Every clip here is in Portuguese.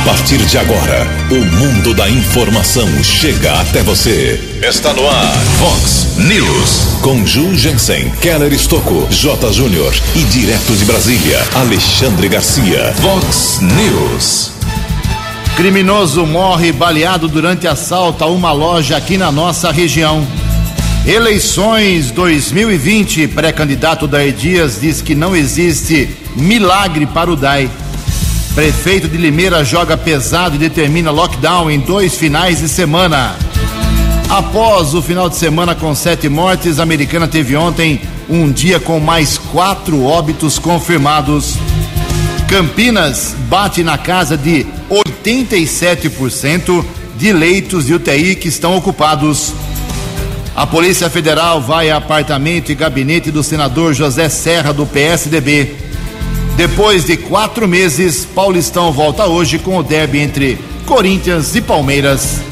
A partir de agora, o mundo da informação chega até você. Está no ar, Fox News. Com Ju Jensen, Keller Estocco, J. Júnior e direto de Brasília, Alexandre Garcia. Fox News. Criminoso morre baleado durante assalto a uma loja aqui na nossa região. Eleições 2020, pré-candidato Daí Dias diz que não existe milagre para o DAI. Prefeito de Limeira joga pesado e determina lockdown em dois finais de semana. Após o final de semana com sete mortes, a americana teve ontem um dia com mais quatro óbitos confirmados. Campinas bate na casa de 87% de leitos de UTI que estão ocupados. A Polícia Federal vai a apartamento e gabinete do senador José Serra, do PSDB. Depois de quatro meses, Paulistão volta hoje com o derby entre Corinthians e Palmeiras.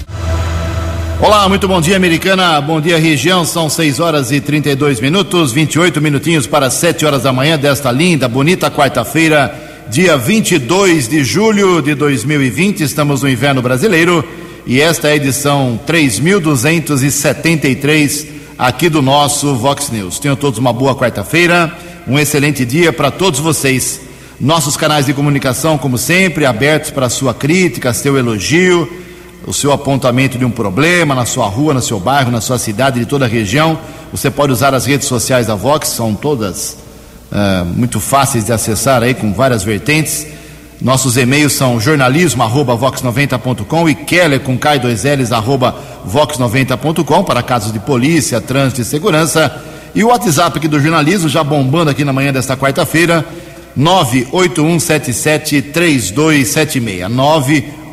Olá, muito bom dia, americana. Bom dia, região. São 6 horas e 32 minutos, 28 minutinhos para 7 horas da manhã desta linda, bonita quarta-feira, dia 22 de julho de 2020. Estamos no inverno brasileiro e esta é a edição 3273 aqui do nosso Vox News. Tenham todos uma boa quarta-feira, um excelente dia para todos vocês. Nossos canais de comunicação, como sempre, abertos para sua crítica, seu elogio, o seu apontamento de um problema na sua rua, no seu bairro, na sua cidade, de toda a região. Você pode usar as redes sociais da Vox, são todas uh, muito fáceis de acessar aí, com várias vertentes. Nossos e-mails são jornalismo@vox90.com e keller com k 2 ls arroba vox90.com para casos de polícia, trânsito e segurança. E o WhatsApp aqui do jornalismo, já bombando aqui na manhã desta quarta-feira, 981773276.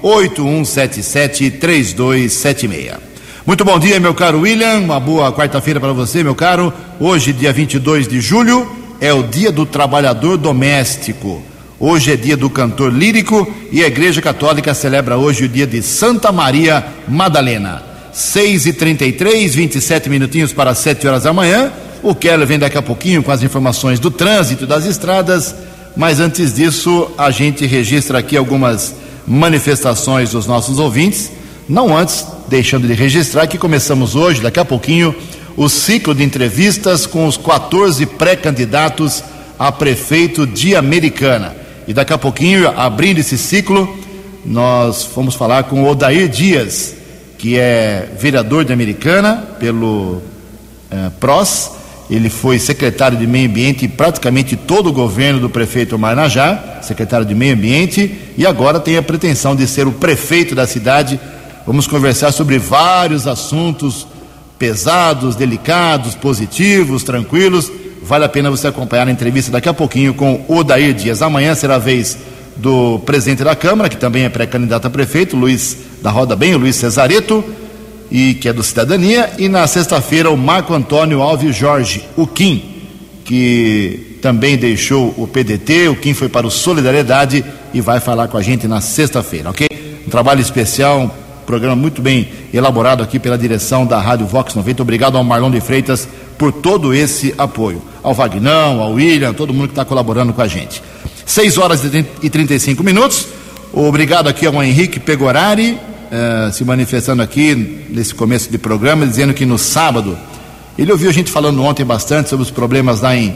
981773276. Muito bom dia, meu caro William. Uma boa quarta-feira para você, meu caro. Hoje, dia 22 de julho, é o Dia do Trabalhador Doméstico. Hoje é dia do cantor lírico e a Igreja Católica celebra hoje o dia de Santa Maria Madalena. 6 e 33 27 minutinhos para 7 horas da manhã. O Keller vem daqui a pouquinho com as informações do trânsito das estradas, mas antes disso, a gente registra aqui algumas manifestações dos nossos ouvintes. Não antes, deixando de registrar que começamos hoje, daqui a pouquinho, o ciclo de entrevistas com os 14 pré-candidatos a prefeito de Americana. E daqui a pouquinho, abrindo esse ciclo, nós fomos falar com o Odair Dias, que é vereador de Americana pelo eh, PROS. Ele foi secretário de Meio Ambiente praticamente todo o governo do prefeito Marnajá, secretário de Meio Ambiente, e agora tem a pretensão de ser o prefeito da cidade. Vamos conversar sobre vários assuntos pesados, delicados, positivos, tranquilos Vale a pena você acompanhar a entrevista daqui a pouquinho com o Odair Dias. Amanhã será a vez do presidente da Câmara, que também é pré-candidato a prefeito, Luiz da Roda Bem, o Luiz Cesareto, e que é do Cidadania. E na sexta-feira, o Marco Antônio Alves Jorge, o Kim, que também deixou o PDT. O Kim foi para o Solidariedade e vai falar com a gente na sexta-feira, ok? Um trabalho especial, um programa muito bem elaborado aqui pela direção da Rádio Vox 90. Obrigado ao Marlon de Freitas por todo esse apoio. Ao Vagnão, ao William, todo mundo que está colaborando com a gente. 6 horas e 35 minutos. Obrigado aqui ao Henrique Pegorari, eh, se manifestando aqui nesse começo de programa, dizendo que no sábado, ele ouviu a gente falando ontem bastante sobre os problemas lá em,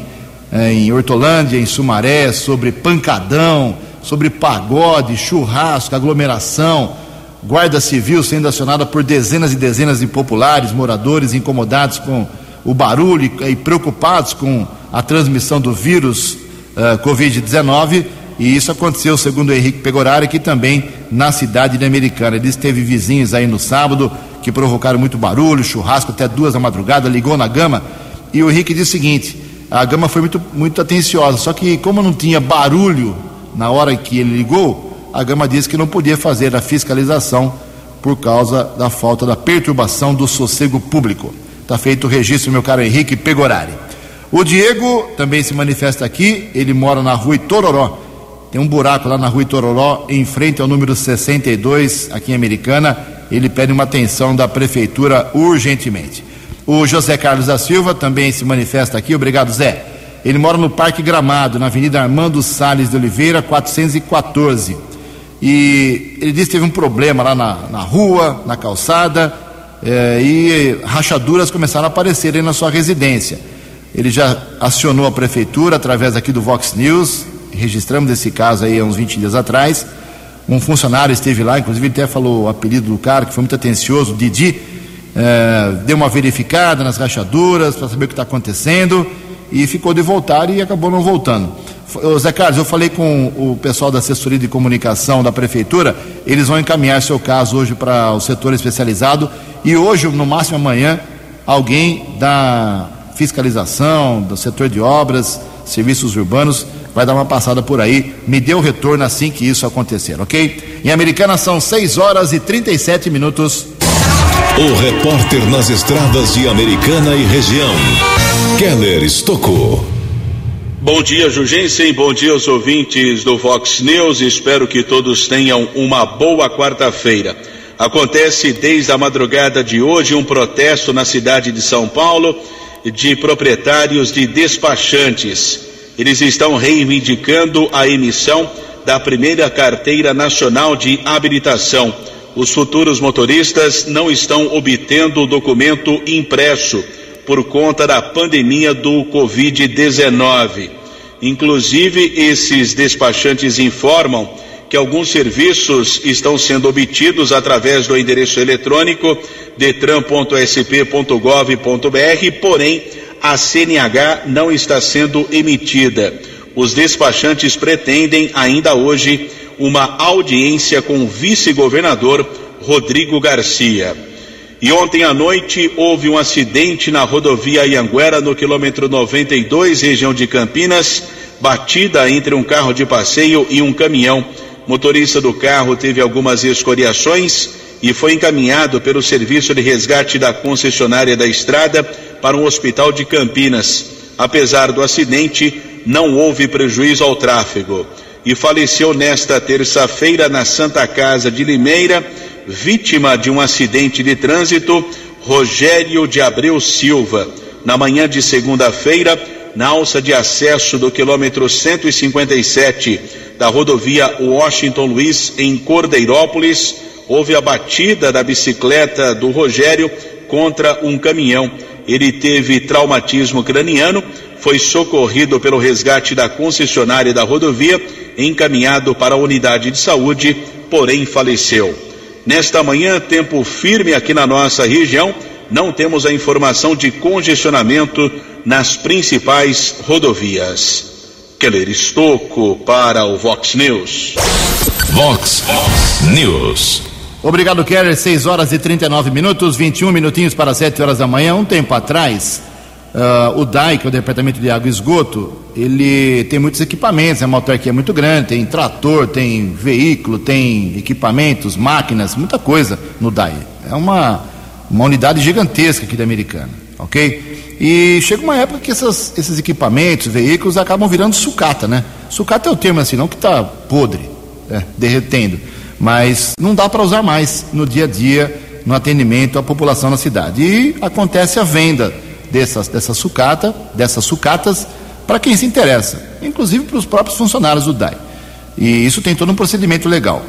eh, em Hortolândia, em Sumaré, sobre pancadão, sobre pagode, churrasco, aglomeração, guarda civil sendo acionada por dezenas e dezenas de populares, moradores incomodados com o barulho e, preocupados com a transmissão do vírus uh, Covid-19. E isso aconteceu, segundo o Henrique Pegorari, aqui também na cidade de Americana. Ele teve vizinhos aí no sábado que provocaram muito barulho, churrasco até duas da madrugada, ligou na gama. E o Henrique disse o seguinte: a gama foi muito, muito atenciosa, só que como não tinha barulho na hora que ele ligou, a gama disse que não podia fazer a fiscalização por causa da falta da perturbação do sossego público. Está feito o registro, meu caro Henrique Pegorari. O Diego também se manifesta aqui, ele mora na rua Itororó. Tem um buraco lá na rua Itororó, em frente ao número 62, aqui em Americana. Ele pede uma atenção da prefeitura urgentemente. O José Carlos da Silva também se manifesta aqui, obrigado, Zé. Ele mora no Parque Gramado, na Avenida Armando Sales de Oliveira, 414. e ele disse que teve um problema lá na, na rua, na calçada, é, e rachaduras começaram a aparecer aí na sua residência. Ele já acionou a prefeitura através aqui do Vox News, registramos esse caso aí há uns 20 dias atrás. Um funcionário esteve lá, inclusive ele até falou o apelido do cara, que foi muito atencioso, Didi, é, deu uma verificada nas rachaduras para saber o que está acontecendo e ficou de voltar e acabou não voltando. Zé Carlos, eu falei com o pessoal da assessoria de comunicação da prefeitura, eles vão encaminhar seu caso hoje para o setor especializado e hoje, no máximo amanhã, alguém da fiscalização, do setor de obras, serviços urbanos, vai dar uma passada por aí. Me dê o retorno assim que isso acontecer, ok? Em Americana são 6 horas e 37 minutos. O repórter nas estradas de Americana e região, Keller Estocou. Bom dia, Jugensen. Bom dia aos ouvintes do Vox News. Espero que todos tenham uma boa quarta-feira. Acontece desde a madrugada de hoje um protesto na cidade de São Paulo de proprietários de despachantes. Eles estão reivindicando a emissão da primeira carteira nacional de habilitação. Os futuros motoristas não estão obtendo o documento impresso por conta da pandemia do Covid-19. Inclusive, esses despachantes informam que alguns serviços estão sendo obtidos através do endereço eletrônico detran.sp.gov.br, porém a CNH não está sendo emitida. Os despachantes pretendem ainda hoje uma audiência com o vice-governador Rodrigo Garcia. E ontem à noite houve um acidente na rodovia Ianguera, no quilômetro 92, região de Campinas, batida entre um carro de passeio e um caminhão motorista do carro teve algumas escoriações e foi encaminhado pelo serviço de resgate da concessionária da estrada para um hospital de Campinas. Apesar do acidente, não houve prejuízo ao tráfego. E faleceu nesta terça-feira na Santa Casa de Limeira, vítima de um acidente de trânsito, Rogério de Abreu Silva. Na manhã de segunda-feira, na alça de acesso do quilômetro 157 da rodovia Washington Luiz, em Cordeirópolis, houve a batida da bicicleta do Rogério contra um caminhão. Ele teve traumatismo craniano, foi socorrido pelo resgate da concessionária da rodovia, encaminhado para a unidade de saúde, porém faleceu. Nesta manhã, tempo firme aqui na nossa região, não temos a informação de congestionamento nas principais rodovias. Keller Estocco para o Vox News. Vox News. Obrigado, Keller. 6 horas e 39 minutos, 21 minutinhos para 7 horas da manhã. Um tempo atrás, uh, o DAI, que é o Departamento de Água e Esgoto, ele tem muitos equipamentos, é uma autarquia muito grande, tem trator, tem veículo, tem equipamentos, máquinas, muita coisa no DAI. É uma, uma unidade gigantesca aqui da Americana, ok? E chega uma época que essas, esses equipamentos, veículos, acabam virando sucata, né? Sucata é o termo assim, não que está podre, é, derretendo, mas não dá para usar mais no dia a dia, no atendimento à população na cidade. E acontece a venda dessas, dessa sucata, dessas sucatas, para quem se interessa, inclusive para os próprios funcionários do DAI. E isso tem todo um procedimento legal.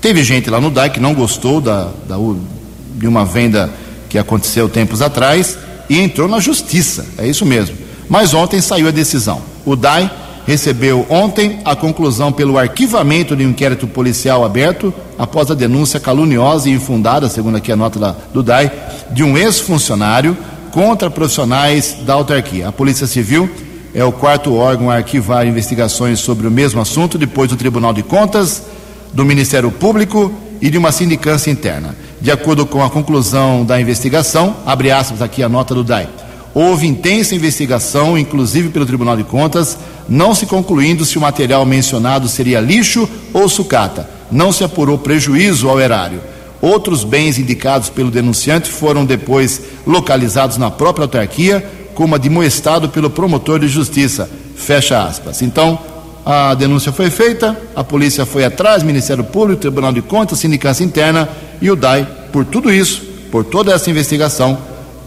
Teve gente lá no DAI que não gostou da, da de uma venda que aconteceu tempos atrás e entrou na justiça. É isso mesmo. Mas ontem saiu a decisão. O DAI recebeu ontem a conclusão pelo arquivamento de um inquérito policial aberto após a denúncia caluniosa e infundada, segundo aqui a nota da, do DAI, de um ex-funcionário contra profissionais da autarquia. A Polícia Civil é o quarto órgão a arquivar investigações sobre o mesmo assunto depois do Tribunal de Contas, do Ministério Público e de uma sindicância interna. De acordo com a conclusão da investigação, abre aspas aqui a nota do DAI, houve intensa investigação, inclusive pelo Tribunal de Contas, não se concluindo se o material mencionado seria lixo ou sucata. Não se apurou prejuízo ao erário. Outros bens indicados pelo denunciante foram depois localizados na própria autarquia, como admoestado pelo promotor de justiça. Fecha aspas. Então, a denúncia foi feita, a polícia foi atrás, Ministério Público, Tribunal de Contas, Sindicância Interna e o DAI, por tudo isso, por toda essa investigação,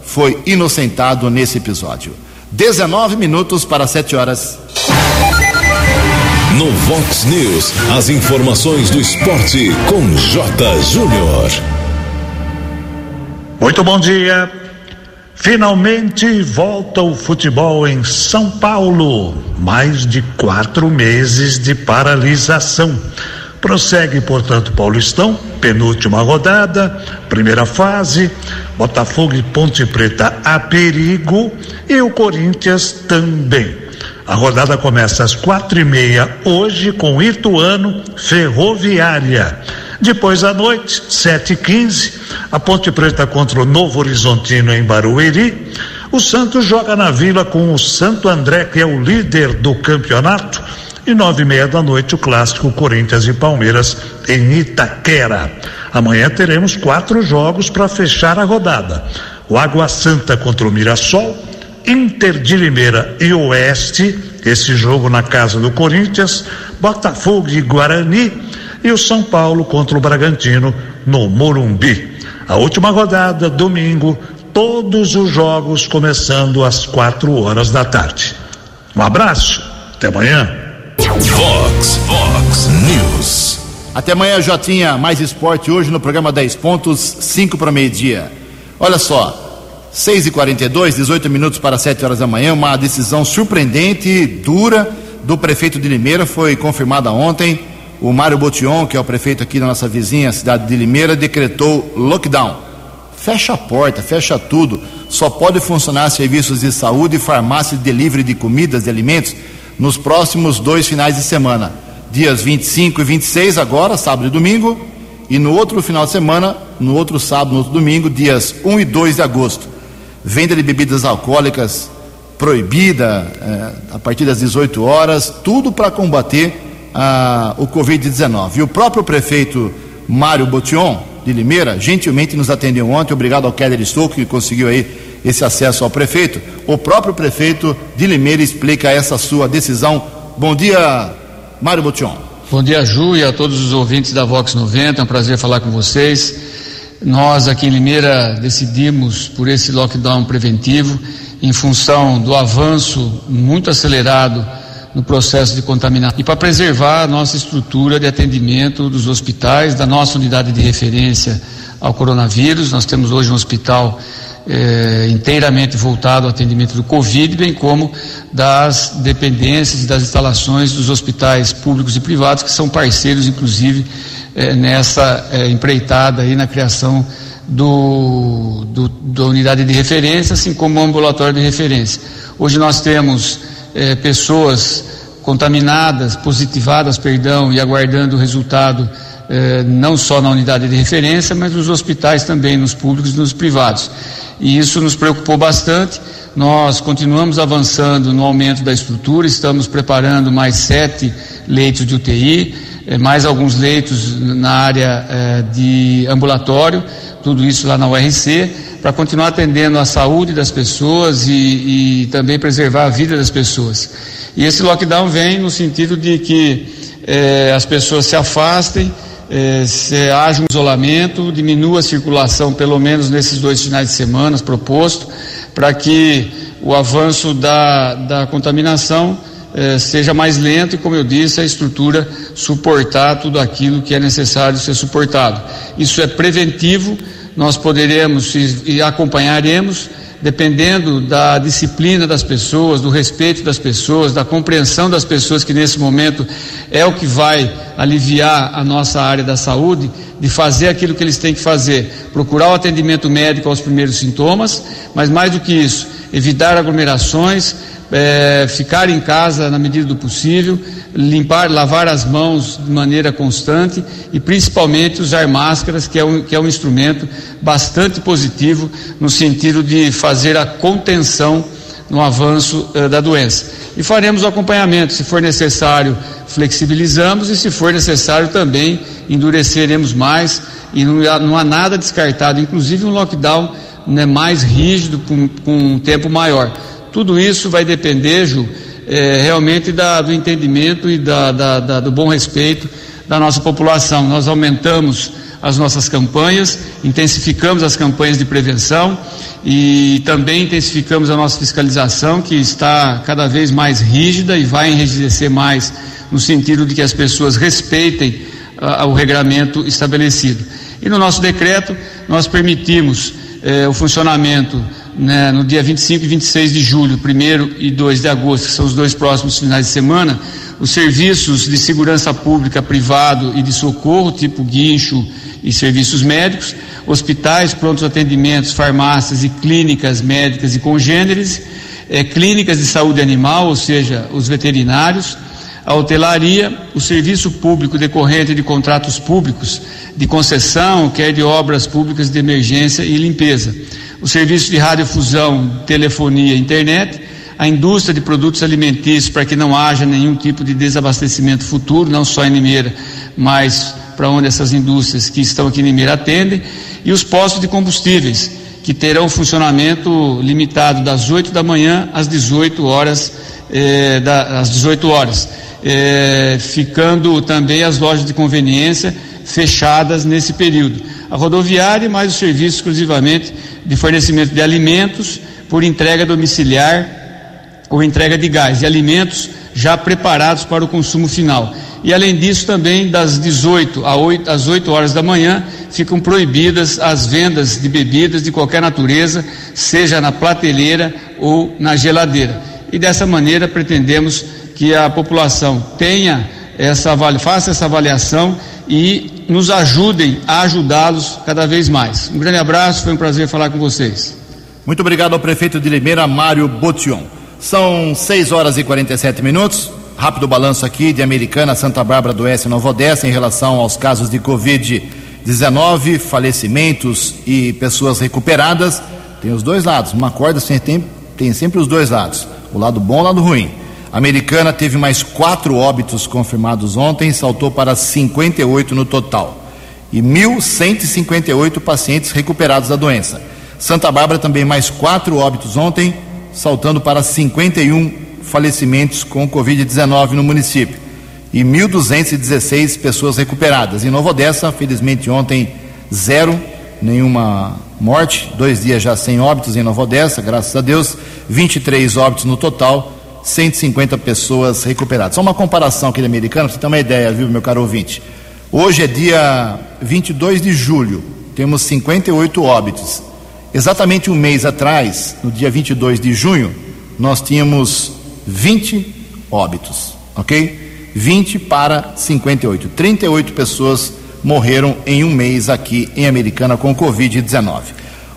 foi inocentado nesse episódio. 19 minutos para 7 horas. No Vox News, as informações do esporte com J. Júnior. Muito bom dia. Finalmente volta o futebol em São Paulo. Mais de quatro meses de paralisação. Prossegue, portanto, Paulistão, penúltima rodada, primeira fase, Botafogo e Ponte Preta a perigo e o Corinthians também. A rodada começa às quatro e meia hoje com Ituano Ferroviária. Depois à noite, sete e quinze, a Ponte Preta contra o Novo Horizontino em Barueri. O Santos joga na Vila com o Santo André, que é o líder do campeonato. E nove e meia da noite, o clássico Corinthians e Palmeiras em Itaquera. Amanhã teremos quatro jogos para fechar a rodada. O Água Santa contra o Mirassol, Inter de Limeira e Oeste, esse jogo na casa do Corinthians, Botafogo e Guarani e o São Paulo contra o Bragantino no Morumbi. A última rodada, domingo, todos os jogos começando às quatro horas da tarde. Um abraço, até amanhã. Vox, Vox News. Até amanhã, Jotinha. Mais esporte hoje no programa 10 pontos, 5 para meio-dia. Olha só, 6 e 42 18 minutos para 7 horas da manhã, uma decisão surpreendente e dura do prefeito de Limeira foi confirmada ontem. O Mário Botion, que é o prefeito aqui da nossa vizinha, cidade de Limeira, decretou lockdown. Fecha a porta, fecha tudo. Só pode funcionar serviços de saúde farmácia de delivery de comidas e alimentos nos próximos dois finais de semana. Dias 25 e 26, agora, sábado e domingo, e no outro final de semana, no outro sábado, no outro domingo, dias 1 e 2 de agosto venda de bebidas alcoólicas proibida é, a partir das 18 horas, tudo para combater a, o Covid-19. E o próprio prefeito Mário Botion, de Limeira, gentilmente nos atendeu ontem, obrigado ao Keller Stouco que conseguiu aí esse acesso ao prefeito. O próprio prefeito de Limeira explica essa sua decisão. Bom dia, Mário Botion. Bom dia, Ju, e a todos os ouvintes da Vox 90, é um prazer falar com vocês. Nós aqui em Limeira decidimos por esse lockdown preventivo em função do avanço muito acelerado no processo de contaminação e para preservar a nossa estrutura de atendimento dos hospitais, da nossa unidade de referência ao coronavírus. Nós temos hoje um hospital eh, inteiramente voltado ao atendimento do Covid, bem como das dependências e das instalações dos hospitais públicos e privados, que são parceiros, inclusive, é, nessa é, empreitada aí na criação do, do, da unidade de referência, assim como o ambulatório de referência. Hoje nós temos é, pessoas contaminadas, positivadas, perdão, e aguardando o resultado é, não só na unidade de referência, mas nos hospitais também, nos públicos e nos privados. E isso nos preocupou bastante. Nós continuamos avançando no aumento da estrutura, estamos preparando mais sete leitos de UTI é, mais alguns leitos na área é, de ambulatório, tudo isso lá na URC, para continuar atendendo a saúde das pessoas e, e, também preservar a vida das pessoas. E esse lockdown vem no sentido de que as pessoas se afastem, é, se haja um isolamento, diminua a circulação, pelo menos nesses dois finais de semana proposto, para que o avanço da, da contaminação eh, seja mais lento e, como eu disse, a estrutura suportar tudo aquilo que é necessário ser suportado. Isso é preventivo, nós poderemos e acompanharemos, dependendo da disciplina das pessoas, do respeito das pessoas, da compreensão das pessoas, que nesse momento é o que vai aliviar a nossa área da saúde, de fazer aquilo que eles têm que fazer, procurar o atendimento médico aos primeiros sintomas, mas mais do que isso, evitar aglomerações, é, ficar em casa na medida do possível, limpar, lavar as mãos de maneira constante e principalmente usar máscaras, que é um, que é um instrumento bastante positivo no sentido de fazer a contenção no avanço é, da doença. E faremos o acompanhamento, se for necessário, flexibilizamos e se for necessário também endureceremos mais e não não há nada descartado, inclusive um lockdown né, mais rígido, com, com um tempo maior. Tudo isso vai depender, Ju, é, realmente da, do entendimento e da, da, da, do bom respeito da nossa população. Nós aumentamos as nossas campanhas, intensificamos as campanhas de prevenção e também intensificamos a nossa fiscalização, que está cada vez mais rígida e vai enrijecer mais no sentido de que as pessoas respeitem uh, o regramento estabelecido. E no nosso decreto, nós permitimos uh, o funcionamento né, no dia 25 e 26 de julho, 1 e 2 de agosto, que são os dois próximos finais de semana, os serviços de segurança pública privado e de socorro, tipo guincho e serviços médicos, hospitais, prontos atendimentos, farmácias e clínicas médicas e congêneres, é, clínicas de saúde animal, ou seja, os veterinários, a hotelaria, o serviço público decorrente de contratos públicos de concessão, quer de obras públicas de emergência e limpeza, o serviço de radiodifusão, telefonia e internet, a indústria de produtos alimentícios para que não haja nenhum tipo de desabastecimento futuro, não só em Limeira, mas para onde essas indústrias que estão aqui em Limeira atendem, e os postos de combustíveis, que terão funcionamento limitado das 8 da manhã às 18 horas, eh, da, às 18 horas, eh, ficando também as lojas de conveniência fechadas nesse período. A rodoviária, mais o serviço exclusivamente de fornecimento de alimentos por entrega domiciliar ou entrega de gás e alimentos já preparados para o consumo final. E além disso, também das 18 às 8 horas da manhã ficam proibidas as vendas de bebidas de qualquer natureza, seja na prateleira ou na geladeira. E dessa maneira pretendemos que a população tenha essa faça essa avaliação e nos ajudem a ajudá-los cada vez mais. Um grande abraço, foi um prazer falar com vocês. Muito obrigado ao prefeito de Limeira, Mário Botion. São 6 horas e 47 minutos. Rápido balanço aqui de Americana, Santa Bárbara do Oeste e Nova Odessa em relação aos casos de Covid-19, falecimentos e pessoas recuperadas. Tem os dois lados. Uma corda tem, tem sempre os dois lados. O lado bom e o lado ruim. Americana teve mais quatro óbitos confirmados ontem, saltou para 58 no total. E 1.158 pacientes recuperados da doença. Santa Bárbara também mais quatro óbitos ontem, saltando para 51 falecimentos com Covid-19 no município e 1.216 pessoas recuperadas. Em Nova Odessa, felizmente ontem, zero, nenhuma morte, dois dias já sem óbitos em Nova Odessa, graças a Deus, 23 óbitos no total, 150 pessoas recuperadas. Só uma comparação aqui de americano, para você ter uma ideia, viu, meu caro ouvinte. Hoje é dia 22 de julho, temos 58 óbitos. Exatamente um mês atrás, no dia 22 de junho, nós tínhamos 20 óbitos, ok? 20 para 58. 38 pessoas morreram em um mês aqui em Americana com Covid-19.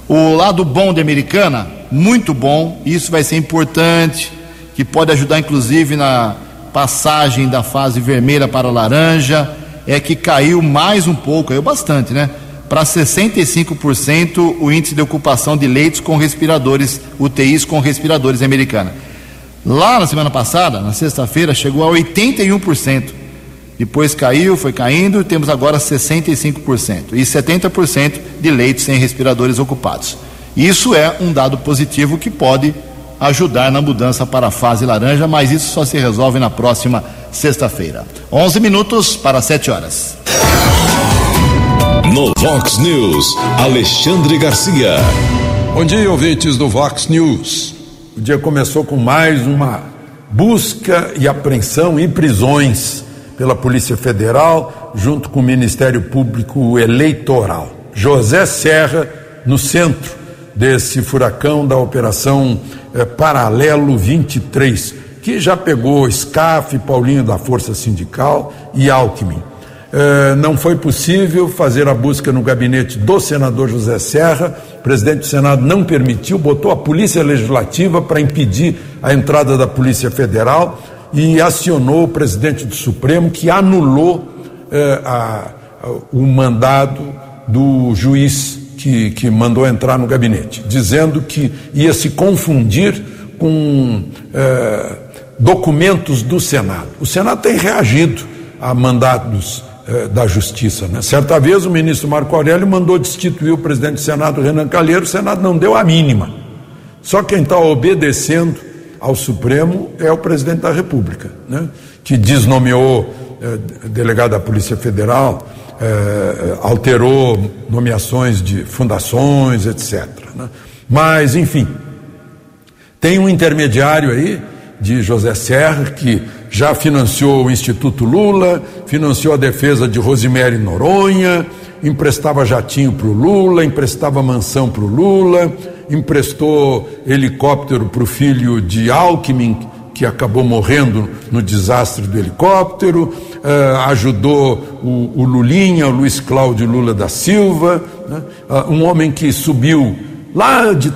O lado bom de Americana, muito bom, isso vai ser importante, que pode ajudar inclusive na passagem da fase vermelha para laranja, é que caiu mais um pouco, caiu bastante, né? para 65% o índice de ocupação de leitos com respiradores, UTIs com respiradores americana. Lá na semana passada, na sexta-feira, chegou a 81%. Depois caiu, foi caindo, temos agora 65% e 70% de leitos sem respiradores ocupados. Isso é um dado positivo que pode ajudar na mudança para a fase laranja, mas isso só se resolve na próxima sexta-feira. 11 minutos para 7 horas. No Vox News, Alexandre Garcia. Bom dia, ouvintes do Vox News. O dia começou com mais uma busca e apreensão em prisões pela Polícia Federal, junto com o Ministério Público Eleitoral. José Serra, no centro desse furacão da Operação eh, Paralelo 23, que já pegou SCAF, Paulinho da Força Sindical e Alckmin. Eh, não foi possível fazer a busca no gabinete do senador José Serra. O presidente do Senado não permitiu, botou a Polícia Legislativa para impedir a entrada da Polícia Federal e acionou o presidente do Supremo, que anulou a, a, o mandado do juiz que, que mandou entrar no gabinete, dizendo que ia se confundir com eh, documentos do Senado. O Senado tem reagido a mandados eh, da Justiça. Né? Certa vez o ministro Marco Aurélio mandou destituir o presidente do Senado, Renan Calheiro, o Senado não deu a mínima. Só quem está obedecendo ao Supremo é o presidente da República, né? que desnomeou eh, delegado da Polícia Federal, eh, alterou nomeações de fundações, etc. Né? Mas, enfim, tem um intermediário aí de José Serra, que já financiou o Instituto Lula, financiou a defesa de Rosemary Noronha, emprestava jatinho para o Lula, emprestava mansão para o Lula, emprestou helicóptero para o filho de Alckmin, que acabou morrendo no desastre do helicóptero, uh, ajudou o, o, Lulinha, o Luiz Cláudio Lula da Silva, né? uh, um homem que subiu lá, de,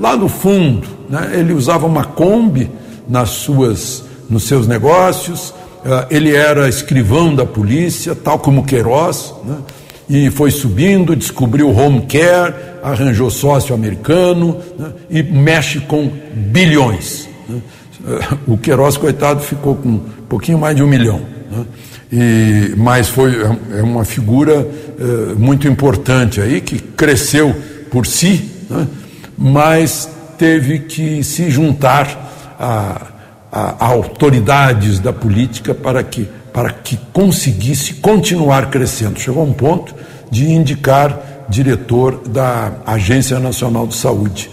lá no fundo, né? ele usava uma Kombi nas suas, nos seus negócios, uh, ele era escrivão da polícia, tal como Queiroz, né? e foi subindo, descobriu home care, arranjou sócio americano né? e mexe com bilhões. Né? O Queiroz, coitado, ficou com um pouquinho mais de um milhão. Né? E, mas foi é uma figura é, muito importante aí, que cresceu por si, né? mas teve que se juntar a, a, a autoridades da política para que para que conseguisse continuar crescendo. Chegou a um ponto de indicar diretor da Agência Nacional de Saúde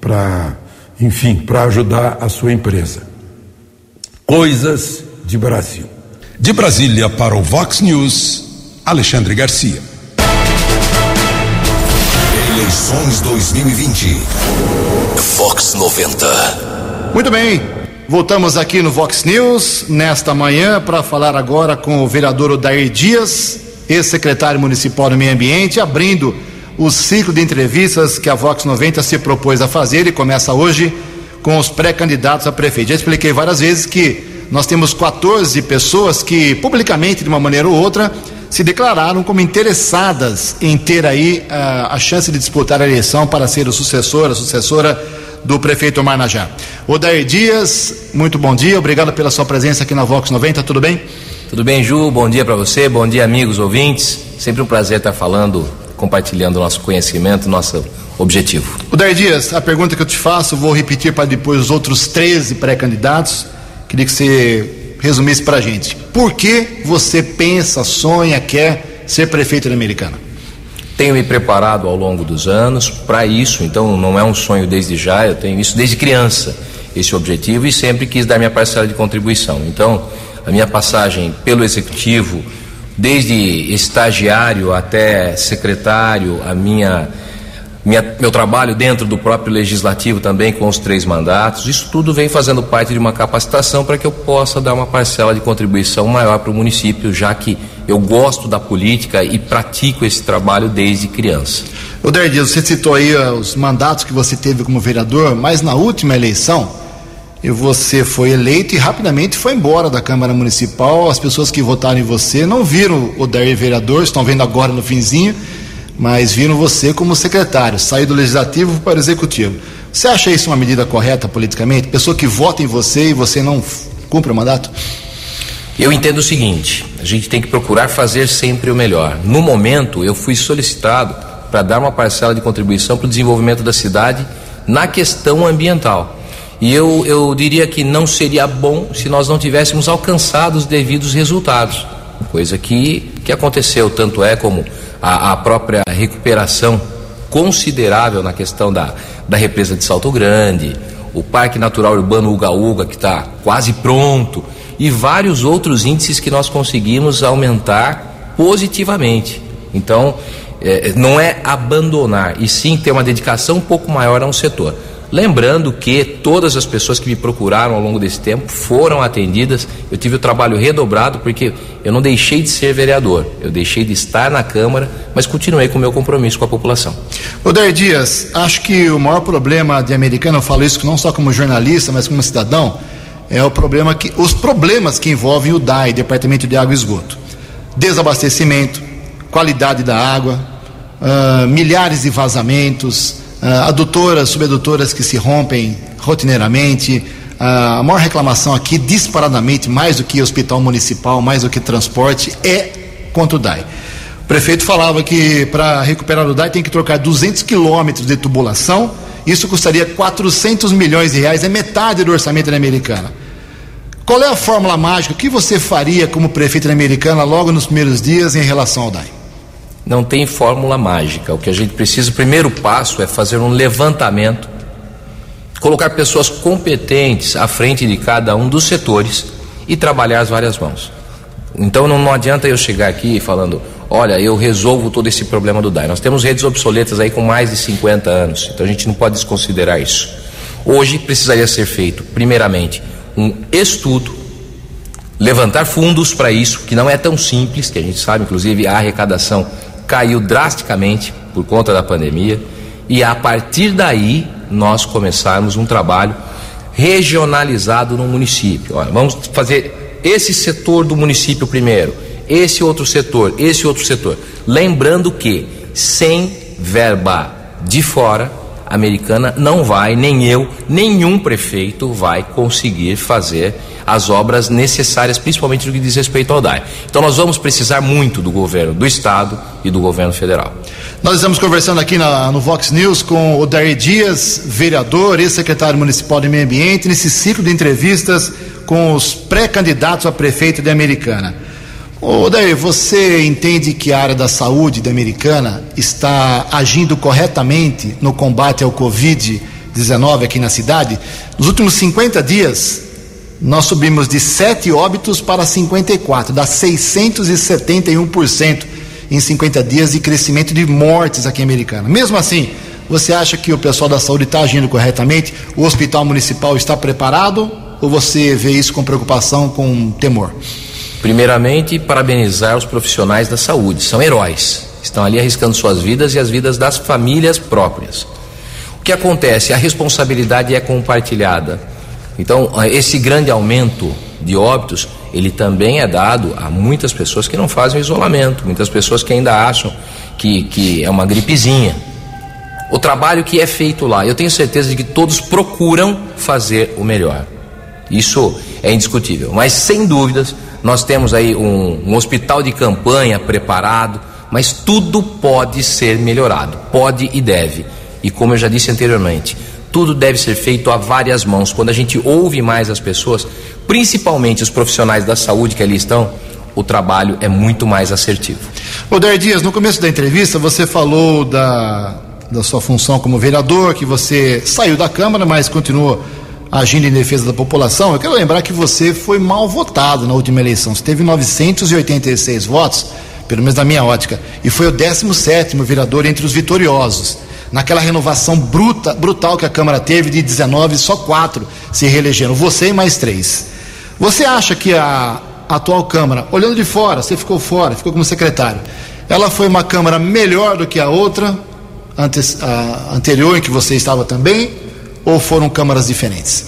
para, enfim, para ajudar a sua empresa. Coisas de Brasil. De Brasília para o Vox News, Alexandre Garcia. Eleições 2020. Vox 90. Muito bem. Voltamos aqui no Vox News nesta manhã para falar agora com o vereador Odair Dias, ex-secretário municipal do Meio Ambiente, abrindo o ciclo de entrevistas que a Vox 90 se propôs a fazer e começa hoje com os pré-candidatos a prefeito. Já expliquei várias vezes que nós temos 14 pessoas que, publicamente, de uma maneira ou outra, se declararam como interessadas em ter aí uh, a chance de disputar a eleição para ser o sucessor, a sucessora do prefeito Marnajá. Odair Dias, muito bom dia, obrigado pela sua presença aqui na Vox 90, tudo bem? Tudo bem, Ju, bom dia para você, bom dia, amigos ouvintes. Sempre um prazer estar falando, compartilhando nosso conhecimento, nosso objetivo. Odair Dias, a pergunta que eu te faço, vou repetir para depois os outros 13 pré-candidatos. Queria que você resumisse para a gente. Por que você pensa, sonha, quer ser prefeito da Americana? Tenho me preparado ao longo dos anos para isso, então não é um sonho desde já, eu tenho isso desde criança, esse objetivo, e sempre quis dar minha parcela de contribuição. Então, a minha passagem pelo executivo, desde estagiário até secretário, a minha minha, meu trabalho dentro do próprio legislativo também com os três mandatos, isso tudo vem fazendo parte de uma capacitação para que eu possa dar uma parcela de contribuição maior para o município, já que eu gosto da política e pratico esse trabalho desde criança. O Dias, você citou aí uh, os mandatos que você teve como vereador, mas na última eleição você foi eleito e rapidamente foi embora da Câmara Municipal. As pessoas que votaram em você não viram o Daí vereador, estão vendo agora no finzinho mas viram você como secretário, sair do legislativo para o executivo. Você acha isso uma medida correta politicamente? Pessoa que vota em você e você não cumpre o mandato? Eu entendo o seguinte: a gente tem que procurar fazer sempre o melhor. No momento, eu fui solicitado para dar uma parcela de contribuição para o desenvolvimento da cidade na questão ambiental. E eu, eu diria que não seria bom se nós não tivéssemos alcançado os devidos resultados, coisa que, que aconteceu, tanto é como a, a própria recuperação considerável na questão da, da represa de Salto Grande, o Parque Natural Urbano Uga Uga, que está quase pronto, e vários outros índices que nós conseguimos aumentar positivamente. Então, é, não é abandonar, e sim ter uma dedicação um pouco maior a um setor. Lembrando que todas as pessoas que me procuraram ao longo desse tempo foram atendidas. Eu tive o trabalho redobrado porque eu não deixei de ser vereador, eu deixei de estar na Câmara, mas continuei com o meu compromisso com a população. Odair Dias, acho que o maior problema de americano, eu falo isso não só como jornalista, mas como cidadão, é o problema que os problemas que envolvem o DAI, Departamento de Água e Esgoto. Desabastecimento, qualidade da água, uh, milhares de vazamentos, adutoras, subadutoras que se rompem rotineiramente. Uh, a maior reclamação aqui, disparadamente, mais do que hospital municipal, mais do que transporte, é contra o DAI. O prefeito falava que para recuperar o DAI tem que trocar 200 quilômetros de tubulação, isso custaria 400 milhões de reais, é metade do orçamento da Americana. Qual é a fórmula mágica? O que você faria como prefeito da Americana logo nos primeiros dias em relação ao DAI? Não tem fórmula mágica. O que a gente precisa, o primeiro passo é fazer um levantamento colocar pessoas competentes à frente de cada um dos setores e trabalhar as várias mãos. Então não, não adianta eu chegar aqui falando, olha, eu resolvo todo esse problema do DAI. Nós temos redes obsoletas aí com mais de 50 anos, então a gente não pode desconsiderar isso. Hoje precisaria ser feito, primeiramente, um estudo, levantar fundos para isso, que não é tão simples, que a gente sabe, inclusive a arrecadação caiu drasticamente por conta da pandemia, e a partir daí nós começarmos um trabalho regionalizado no município. Olha, vamos fazer esse setor do município primeiro, esse outro setor, esse outro setor. Lembrando que sem verba de fora, americana não vai, nem eu, nenhum prefeito vai conseguir fazer as obras necessárias, principalmente no que diz respeito ao DAE. Então nós vamos precisar muito do governo do estado e do governo federal. Nós estamos conversando aqui na, no Vox News com o Dair Dias, vereador e secretário municipal de meio ambiente, nesse ciclo de entrevistas com os pré-candidatos a prefeito de Americana. Ô Daí, você entende que a área da saúde da Americana está agindo corretamente no combate ao Covid-19 aqui na cidade? Nos últimos 50 dias, nós subimos de 7 óbitos para 54, dá 671% em 50 dias de crescimento de mortes aqui em Americana. Mesmo assim, você acha que o pessoal da saúde está agindo corretamente? O hospital municipal está preparado? Ou você vê isso com preocupação, com temor? Primeiramente, parabenizar os profissionais da saúde, são heróis, estão ali arriscando suas vidas e as vidas das famílias próprias. O que acontece? A responsabilidade é compartilhada. Então, esse grande aumento de óbitos, ele também é dado a muitas pessoas que não fazem isolamento, muitas pessoas que ainda acham que, que é uma gripezinha. O trabalho que é feito lá, eu tenho certeza de que todos procuram fazer o melhor. Isso é indiscutível. Mas, sem dúvidas, nós temos aí um, um hospital de campanha preparado, mas tudo pode ser melhorado, pode e deve. E como eu já disse anteriormente, tudo deve ser feito a várias mãos. Quando a gente ouve mais as pessoas, principalmente os profissionais da saúde que ali estão, o trabalho é muito mais assertivo. Odair Dias, no começo da entrevista você falou da, da sua função como vereador, que você saiu da Câmara, mas continua agindo em defesa da população, eu quero lembrar que você foi mal votado na última eleição. Você teve 986 votos, pelo menos na minha ótica, e foi o 17 vereador entre os vitoriosos. Naquela renovação bruta, brutal que a Câmara teve de 19, só quatro se reelegeram, você e mais três. Você acha que a atual Câmara, olhando de fora, você ficou fora, ficou como secretário, ela foi uma Câmara melhor do que a outra, antes, a anterior em que você estava também? Ou foram câmaras diferentes?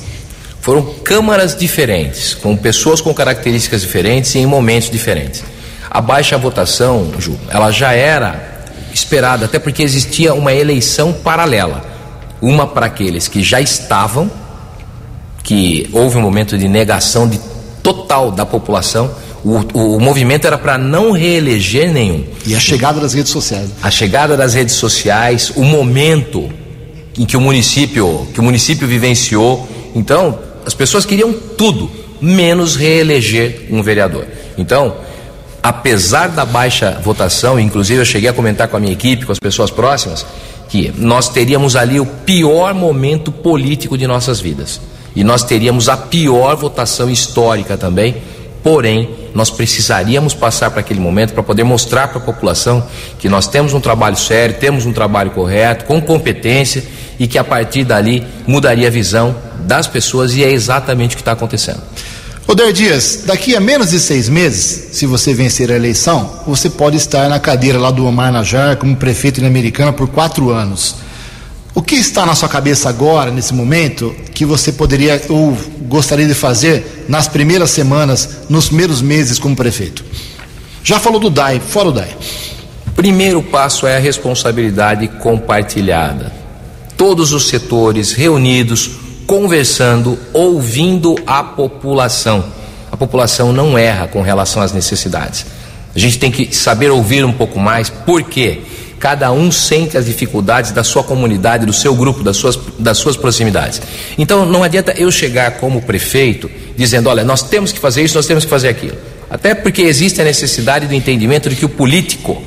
Foram câmaras diferentes, com pessoas com características diferentes e em momentos diferentes. A baixa votação, Ju, ela já era esperada, até porque existia uma eleição paralela. Uma para aqueles que já estavam, que houve um momento de negação de total da população. O, o, o movimento era para não reeleger nenhum. E a chegada das redes sociais. A chegada das redes sociais, o momento em que o município, que o município vivenciou. Então, as pessoas queriam tudo, menos reeleger um vereador. Então, apesar da baixa votação, inclusive eu cheguei a comentar com a minha equipe, com as pessoas próximas, que nós teríamos ali o pior momento político de nossas vidas. E nós teríamos a pior votação histórica também, porém, nós precisaríamos passar para aquele momento para poder mostrar para a população que nós temos um trabalho sério, temos um trabalho correto, com competência e que a partir dali mudaria a visão das pessoas e é exatamente o que está acontecendo. Odair Dias, daqui a menos de seis meses, se você vencer a eleição, você pode estar na cadeira lá do Omar Najar como prefeito Americana por quatro anos. O que está na sua cabeça agora, nesse momento, que você poderia ou gostaria de fazer nas primeiras semanas, nos primeiros meses como prefeito? Já falou do DAI, fora o DAI. Primeiro passo é a responsabilidade compartilhada. Todos os setores reunidos, conversando, ouvindo a população. A população não erra com relação às necessidades. A gente tem que saber ouvir um pouco mais, por quê? Cada um sente as dificuldades da sua comunidade, do seu grupo, das suas, das suas proximidades. Então não adianta eu chegar como prefeito dizendo: olha, nós temos que fazer isso, nós temos que fazer aquilo. Até porque existe a necessidade do entendimento de que o político,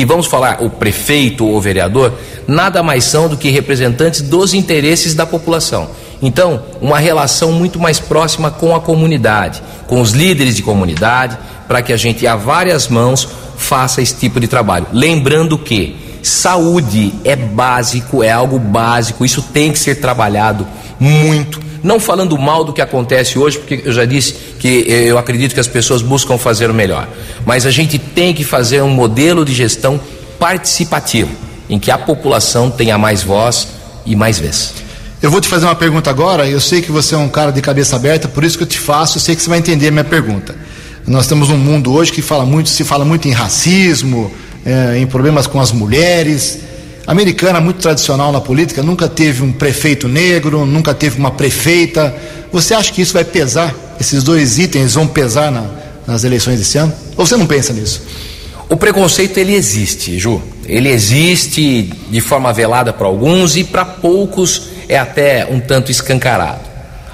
e vamos falar o prefeito ou vereador, nada mais são do que representantes dos interesses da população. Então, uma relação muito mais próxima com a comunidade, com os líderes de comunidade, para que a gente, a várias mãos, faça esse tipo de trabalho. Lembrando que saúde é básico, é algo básico, isso tem que ser trabalhado muito. Não falando mal do que acontece hoje, porque eu já disse que eu acredito que as pessoas buscam fazer o melhor. Mas a gente tem que fazer um modelo de gestão participativo, em que a população tenha mais voz e mais vez. Eu vou te fazer uma pergunta agora. Eu sei que você é um cara de cabeça aberta, por isso que eu te faço. Eu sei que você vai entender a minha pergunta. Nós temos um mundo hoje que fala muito, se fala muito em racismo, é, em problemas com as mulheres. Americana, muito tradicional na política, nunca teve um prefeito negro, nunca teve uma prefeita. Você acha que isso vai pesar? Esses dois itens vão pesar na, nas eleições desse ano? Ou você não pensa nisso? O preconceito ele existe, Ju. Ele existe de forma velada para alguns e para poucos é até um tanto escancarado.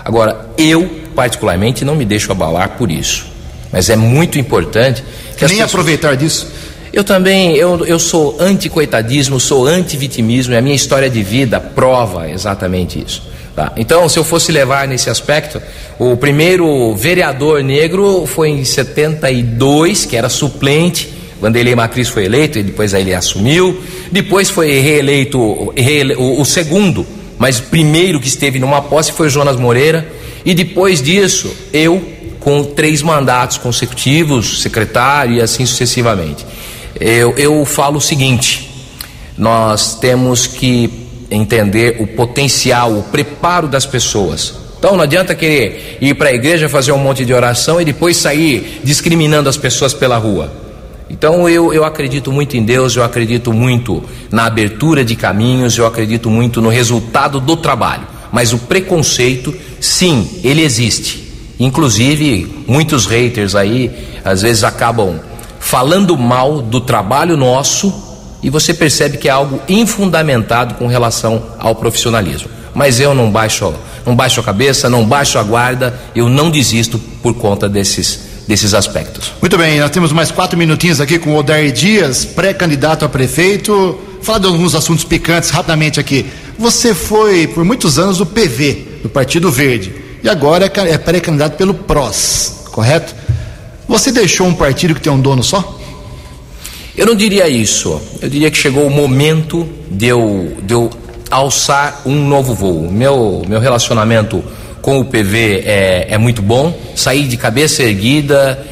Agora, eu particularmente não me deixo abalar por isso. Mas é muito importante que nem pessoas... aproveitar disso. Eu também, eu, eu sou anti-coitadismo, sou anti-vitimismo e a minha história de vida prova exatamente isso. Tá? Então, se eu fosse levar nesse aspecto, o primeiro vereador negro foi em 72, que era suplente, Vanderlei Macris foi eleito e depois aí ele assumiu. Depois foi reeleito reele, o, o, segundo, mas primeiro que esteve numa posse foi Jonas Moreira. E depois disso, eu, com três mandatos consecutivos, secretário e assim sucessivamente. Eu, eu falo o seguinte: nós temos que entender o potencial, o preparo das pessoas. Então não adianta querer ir para a igreja fazer um monte de oração e depois sair discriminando as pessoas pela rua. Então eu, eu acredito muito em Deus, eu acredito muito na abertura de caminhos, eu acredito muito no resultado do trabalho. Mas o preconceito, sim, ele existe. Inclusive, muitos haters aí às vezes acabam falando mal do trabalho nosso e você percebe que é algo infundamentado com relação ao profissionalismo. Mas eu não baixo, não baixo a cabeça, não baixo a guarda, eu não desisto por conta desses desses aspectos. Muito bem, nós temos mais quatro minutinhos aqui com o Odair Dias, pré-candidato a prefeito. Falar de alguns assuntos picantes rapidamente aqui. Você foi por muitos anos do PV, do Partido Verde, e agora é, é pré-candidato pelo PROS, correto? Você deixou um partido que tem um dono só? Eu não diria isso. Eu diria que chegou o momento de eu, de eu alçar um novo voo. Meu, meu relacionamento com o PV é, é muito bom. Saí de cabeça erguida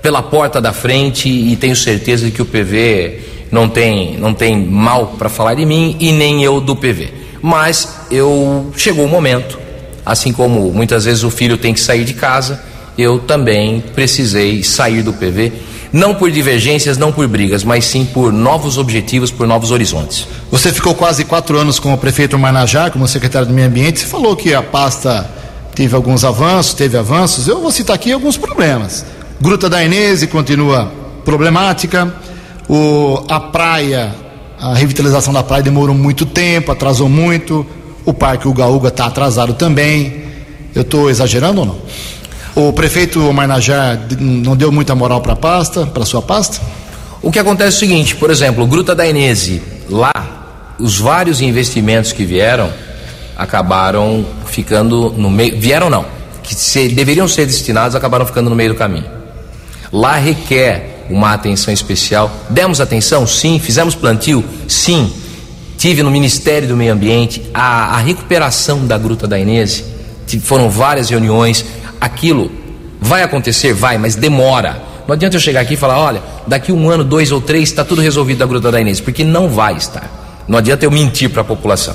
pela porta da frente e tenho certeza de que o PV não tem, não tem mal para falar de mim e nem eu do PV. Mas eu chegou o momento, assim como muitas vezes o filho tem que sair de casa, eu também precisei sair do PV, não por divergências, não por brigas, mas sim por novos objetivos, por novos horizontes. Você ficou quase quatro anos com o prefeito Manajá, como secretário do Meio Ambiente. Você falou que a pasta teve alguns avanços, teve avanços. Eu vou citar aqui alguns problemas. Gruta da Inese continua problemática. O, a praia, a revitalização da praia demorou muito tempo, atrasou muito. O Parque Uga Uga está atrasado também. Eu estou exagerando ou não? O prefeito Marnajá não deu muita moral para a pasta, para sua pasta? O que acontece é o seguinte, por exemplo, Gruta da Inese, lá, os vários investimentos que vieram acabaram ficando no meio. Vieram não, que se, deveriam ser destinados acabaram ficando no meio do caminho. Lá requer uma atenção especial. Demos atenção? Sim. Fizemos plantio? Sim. Tive no Ministério do Meio Ambiente a, a recuperação da Gruta da Inês. Foram várias reuniões. Aquilo vai acontecer? Vai, mas demora. Não adianta eu chegar aqui e falar: olha, daqui um ano, dois ou três, está tudo resolvido da Gruta da Inês, porque não vai estar. Não adianta eu mentir para a população.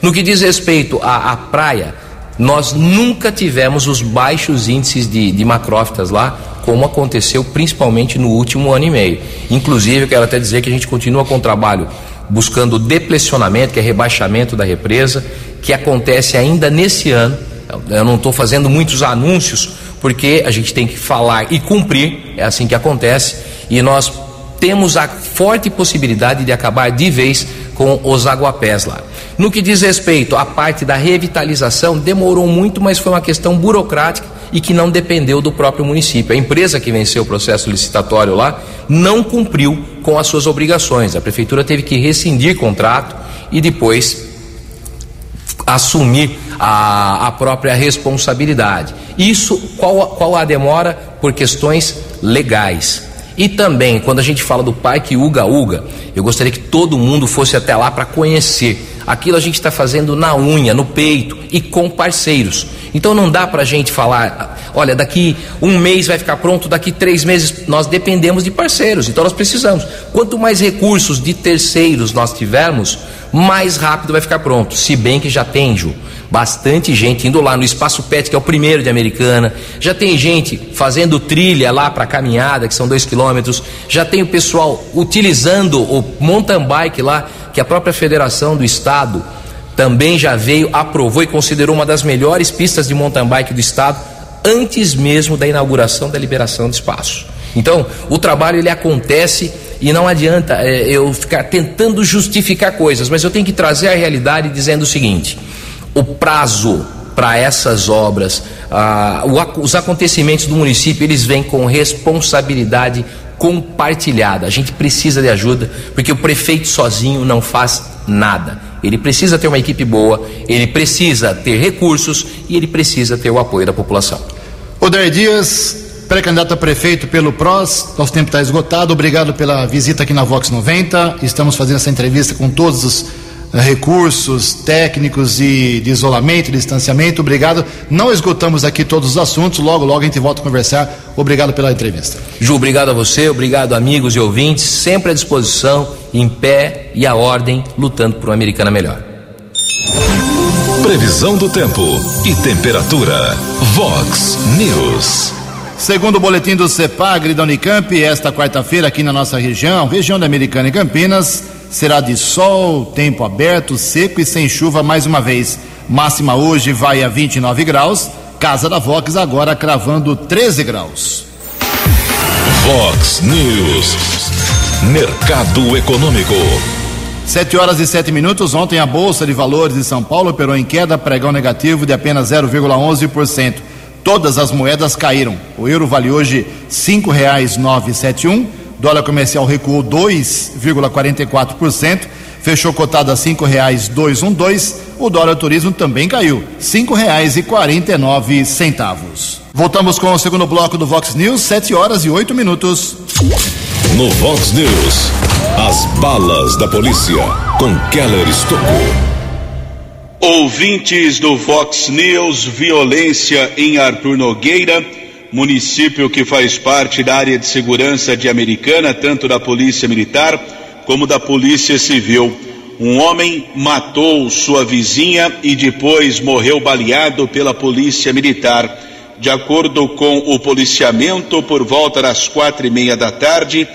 No que diz respeito à, à praia, nós nunca tivemos os baixos índices de, de macrófitas lá, como aconteceu principalmente no último ano e meio. Inclusive, eu quero até dizer que a gente continua com o trabalho buscando deplecionamento, que é rebaixamento da represa, que acontece ainda nesse ano. Eu não estou fazendo muitos anúncios, porque a gente tem que falar e cumprir, é assim que acontece, e nós temos a forte possibilidade de acabar de vez com os aguapés lá. No que diz respeito à parte da revitalização, demorou muito, mas foi uma questão burocrática e que não dependeu do próprio município. A empresa que venceu o processo licitatório lá não cumpriu com as suas obrigações. A prefeitura teve que rescindir contrato e depois assumir a, a própria responsabilidade. Isso, qual, qual a demora? Por questões legais. E também, quando a gente fala do Parque Uga Uga, eu gostaria que todo mundo fosse até lá para conhecer. Aquilo a gente está fazendo na unha, no peito e com parceiros. Então não dá para a gente falar, olha, daqui um mês vai ficar pronto, daqui três meses. Nós dependemos de parceiros, então nós precisamos. Quanto mais recursos de terceiros nós tivermos, mais rápido vai ficar pronto. Se bem que já tem, Ju, bastante gente indo lá no Espaço Pet, que é o primeiro de Americana. Já tem gente fazendo trilha lá para caminhada, que são dois quilômetros. Já tem o pessoal utilizando o mountain bike lá, que a própria Federação do Estado também já veio, aprovou e considerou uma das melhores pistas de mountain bike do estado antes mesmo da inauguração da liberação de espaço. Então, o trabalho ele acontece e não adianta é, eu ficar tentando justificar coisas, mas eu tenho que trazer a realidade dizendo o seguinte: o prazo para essas obras, ah, o, os acontecimentos do município, eles vêm com responsabilidade compartilhada. A gente precisa de ajuda, porque o prefeito sozinho não faz nada. Ele precisa ter uma equipe boa, ele precisa ter recursos e ele precisa ter o apoio da população. Odair Dias, pré-candidato a prefeito pelo PROS, nosso tempo está esgotado. Obrigado pela visita aqui na Vox 90. Estamos fazendo essa entrevista com todos os recursos técnicos e de isolamento, distanciamento. Obrigado. Não esgotamos aqui todos os assuntos. Logo, logo a gente volta a conversar. Obrigado pela entrevista. Ju, obrigado a você, obrigado amigos e ouvintes, sempre à disposição em pé e a ordem, lutando por uma americana melhor. Previsão do tempo e temperatura. Vox News. Segundo o boletim do CEPAGRE da Unicamp, esta quarta-feira aqui na nossa região, região da Americana e Campinas, será de sol, tempo aberto, seco e sem chuva mais uma vez. Máxima hoje vai a 29 graus. Casa da Vox agora cravando 13 graus. Vox News. Mercado Econômico. Sete horas e sete minutos. Ontem a Bolsa de Valores de São Paulo operou em queda, pregão negativo de apenas 0,11%. Todas as moedas caíram. O euro vale hoje cinco reais nove sete um. Dólar comercial recuou 2,44%, fechou cotado a cinco reais dois um dois. O dólar turismo também caiu, cinco reais e quarenta e nove centavos. Voltamos com o segundo bloco do Vox News, sete horas e oito minutos. No Vox News, as balas da polícia com Keller Estocou. Ouvintes do Vox News, violência em Arthur Nogueira, município que faz parte da área de segurança de Americana, tanto da Polícia Militar como da Polícia Civil. Um homem matou sua vizinha e depois morreu baleado pela Polícia Militar. De acordo com o policiamento, por volta das quatro e meia da tarde,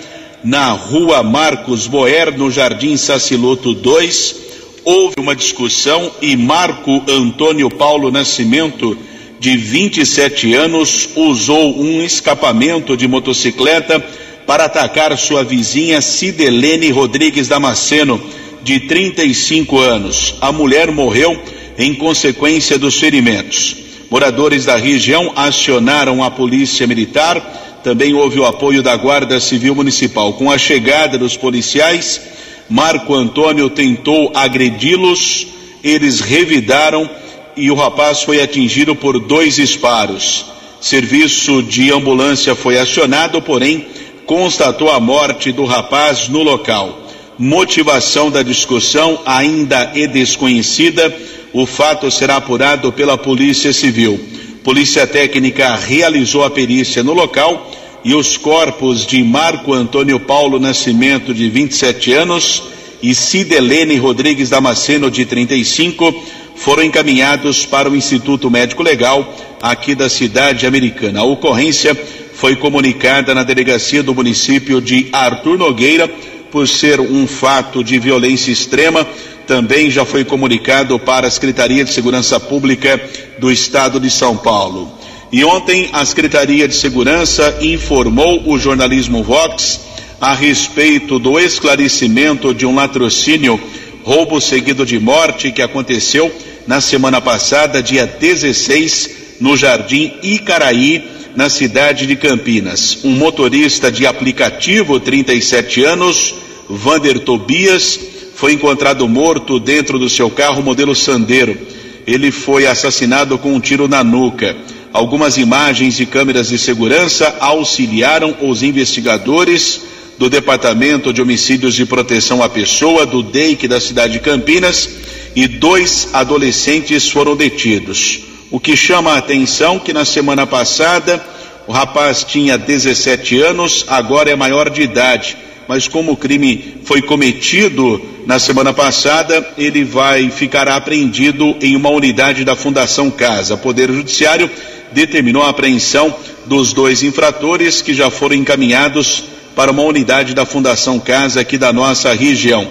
na rua Marcos Boer, no Jardim Saciloto 2, houve uma discussão e Marco Antônio Paulo Nascimento, de 27 anos, usou um escapamento de motocicleta para atacar sua vizinha Cidelene Rodrigues Damasceno, de 35 anos. A mulher morreu em consequência dos ferimentos. Moradores da região acionaram a polícia militar, também houve o apoio da Guarda Civil Municipal. Com a chegada dos policiais, Marco Antônio tentou agredi-los, eles revidaram e o rapaz foi atingido por dois disparos. Serviço de ambulância foi acionado, porém constatou a morte do rapaz no local. Motivação da discussão ainda é desconhecida o fato será apurado pela Polícia Civil. Polícia Técnica realizou a perícia no local e os corpos de Marco Antônio Paulo Nascimento, de 27 anos, e Cidelene Rodrigues Damasceno, de 35, foram encaminhados para o Instituto Médico Legal aqui da cidade americana. A ocorrência foi comunicada na delegacia do município de Arthur Nogueira por ser um fato de violência extrema também já foi comunicado para a Secretaria de Segurança Pública do Estado de São Paulo. E ontem a Secretaria de Segurança informou o jornalismo Vox a respeito do esclarecimento de um latrocínio, roubo seguido de morte, que aconteceu na semana passada, dia 16, no Jardim Icaraí, na cidade de Campinas. Um motorista de aplicativo, 37 anos, Vander Tobias, foi encontrado morto dentro do seu carro modelo Sandero. ele foi assassinado com um tiro na nuca. Algumas imagens de câmeras de segurança auxiliaram os investigadores do Departamento de Homicídios e Proteção à Pessoa do DEIC da cidade de Campinas e dois adolescentes foram detidos. O que chama a atenção que na semana passada o rapaz tinha 17 anos, agora é maior de idade, mas como o crime foi cometido na semana passada, ele vai ficar apreendido em uma unidade da Fundação Casa. O Poder Judiciário determinou a apreensão dos dois infratores que já foram encaminhados para uma unidade da Fundação Casa aqui da nossa região.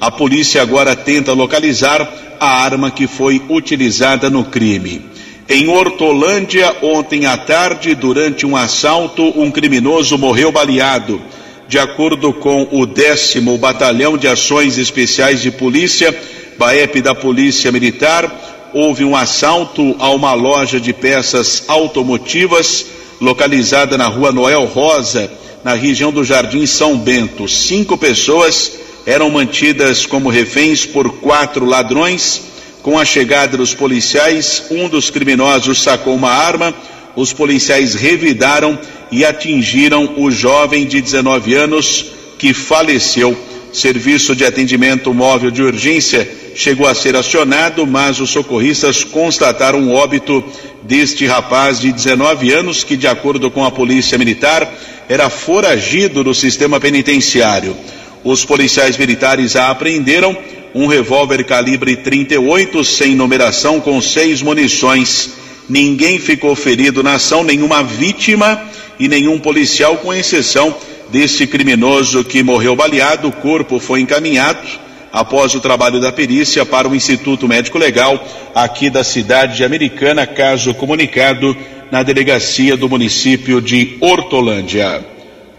A polícia agora tenta localizar a arma que foi utilizada no crime. Em Hortolândia, ontem à tarde, durante um assalto, um criminoso morreu baleado. De acordo com o décimo Batalhão de Ações Especiais de Polícia, BAEP da Polícia Militar, houve um assalto a uma loja de peças automotivas localizada na rua Noel Rosa, na região do Jardim São Bento. Cinco pessoas eram mantidas como reféns por quatro ladrões. Com a chegada dos policiais, um dos criminosos sacou uma arma. Os policiais revidaram e atingiram o jovem de 19 anos que faleceu. Serviço de atendimento móvel de urgência chegou a ser acionado, mas os socorristas constataram o óbito deste rapaz de 19 anos que, de acordo com a Polícia Militar, era foragido do sistema penitenciário. Os policiais militares a apreenderam um revólver calibre 38 sem numeração com seis munições. Ninguém ficou ferido na ação, nenhuma vítima e nenhum policial, com exceção desse criminoso que morreu baleado. O corpo foi encaminhado após o trabalho da perícia para o Instituto Médico Legal aqui da cidade de Americana, caso comunicado na delegacia do município de Hortolândia.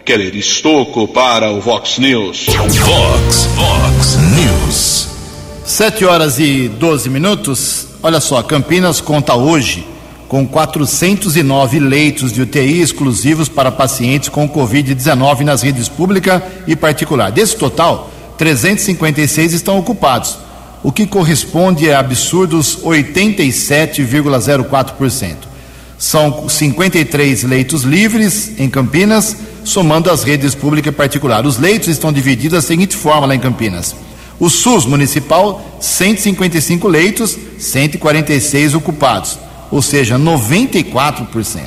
Keller Estocco para o Vox News. Vox, Vox News. Sete horas e 12 minutos. Olha só, Campinas conta hoje com 409 leitos de UTI exclusivos para pacientes com Covid-19 nas redes pública e particular. Desse total, 356 estão ocupados, o que corresponde a absurdos 87,04%. São 53 leitos livres em Campinas, somando as redes pública e particular. Os leitos estão divididos da seguinte forma lá em Campinas. O SUS municipal, 155 leitos, 146 ocupados, ou seja, 94%.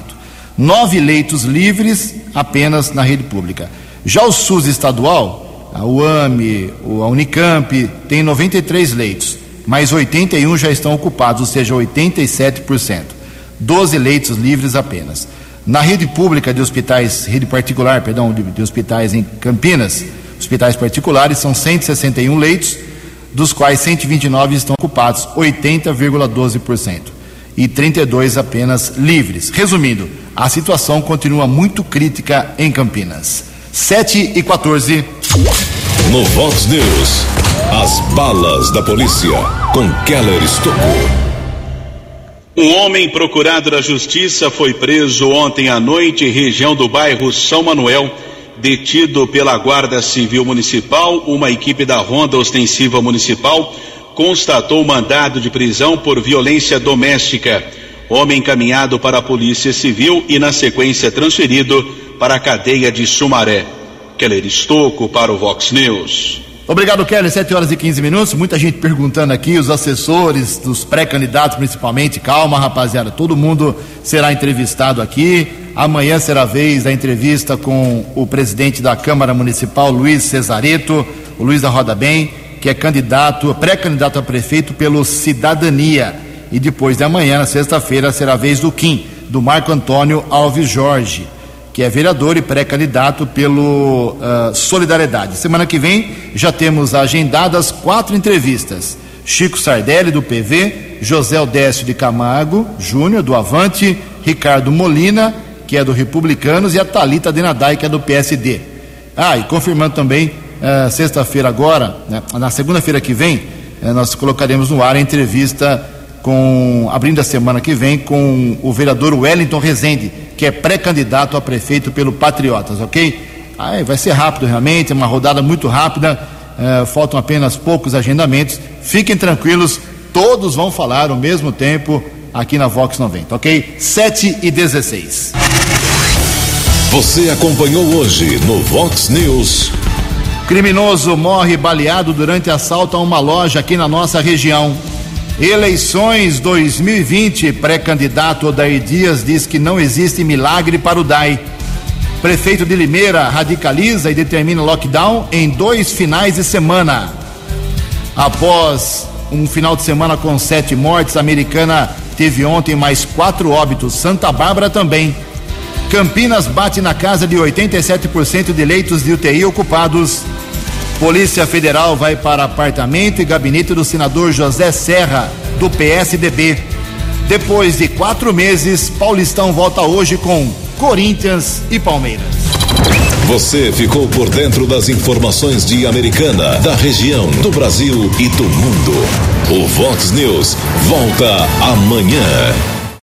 Nove leitos livres apenas na rede pública. Já o SUS estadual, a UAME, a Unicamp, tem 93 leitos, mas 81 já estão ocupados, ou seja, 87%. 12 leitos livres apenas. Na rede pública de hospitais, rede particular, perdão, de, de hospitais em Campinas, hospitais particulares, são 161 leitos, dos quais 129 estão ocupados, 80,12%, e 32 apenas livres. Resumindo, a situação continua muito crítica em Campinas. 7 e 14. No Vox News, as balas da polícia com Keller Estocou. Um homem procurado da justiça foi preso ontem à noite, região do bairro São Manuel, detido pela Guarda Civil Municipal. Uma equipe da Ronda Ostensiva Municipal constatou mandado de prisão por violência doméstica. Homem encaminhado para a Polícia Civil e, na sequência, transferido para a cadeia de Sumaré. Keller Estocco para o Vox News. Obrigado, Kelly. 7 horas e 15 minutos. Muita gente perguntando aqui, os assessores dos pré-candidatos principalmente. Calma, rapaziada. Todo mundo será entrevistado aqui. Amanhã será a vez da entrevista com o presidente da Câmara Municipal, Luiz Cesareto, o Luiz da Roda Bem, que é candidato, pré-candidato a prefeito pelo Cidadania. E depois de amanhã, na sexta-feira, será a vez do Kim, do Marco Antônio Alves Jorge que é vereador e pré-candidato pelo uh, Solidariedade. Semana que vem já temos agendadas quatro entrevistas. Chico Sardelli, do PV, José Odécio de Camargo Júnior, do Avante, Ricardo Molina, que é do Republicanos, e a Talita Denadai, que é do PSD. Ah, e confirmando também, uh, sexta-feira agora, né, na segunda-feira que vem, uh, nós colocaremos no ar a entrevista com, abrindo a semana que vem, com o vereador Wellington Rezende, que é pré-candidato a prefeito pelo Patriotas, ok? Aí vai ser rápido realmente, é uma rodada muito rápida, é, faltam apenas poucos agendamentos. Fiquem tranquilos, todos vão falar ao mesmo tempo aqui na Vox 90, ok? 7 e 16. Você acompanhou hoje no Vox News. Criminoso morre baleado durante assalto a uma loja aqui na nossa região. Eleições 2020, pré-candidato Odair Dias diz que não existe milagre para o DAI. Prefeito de Limeira radicaliza e determina lockdown em dois finais de semana. Após um final de semana com sete mortes, a americana teve ontem mais quatro óbitos. Santa Bárbara também. Campinas bate na casa de 87% de leitos de UTI ocupados. Polícia Federal vai para apartamento e gabinete do senador José Serra, do PSDB. Depois de quatro meses, Paulistão volta hoje com Corinthians e Palmeiras. Você ficou por dentro das informações de Americana, da região, do Brasil e do mundo. O Vox News volta amanhã.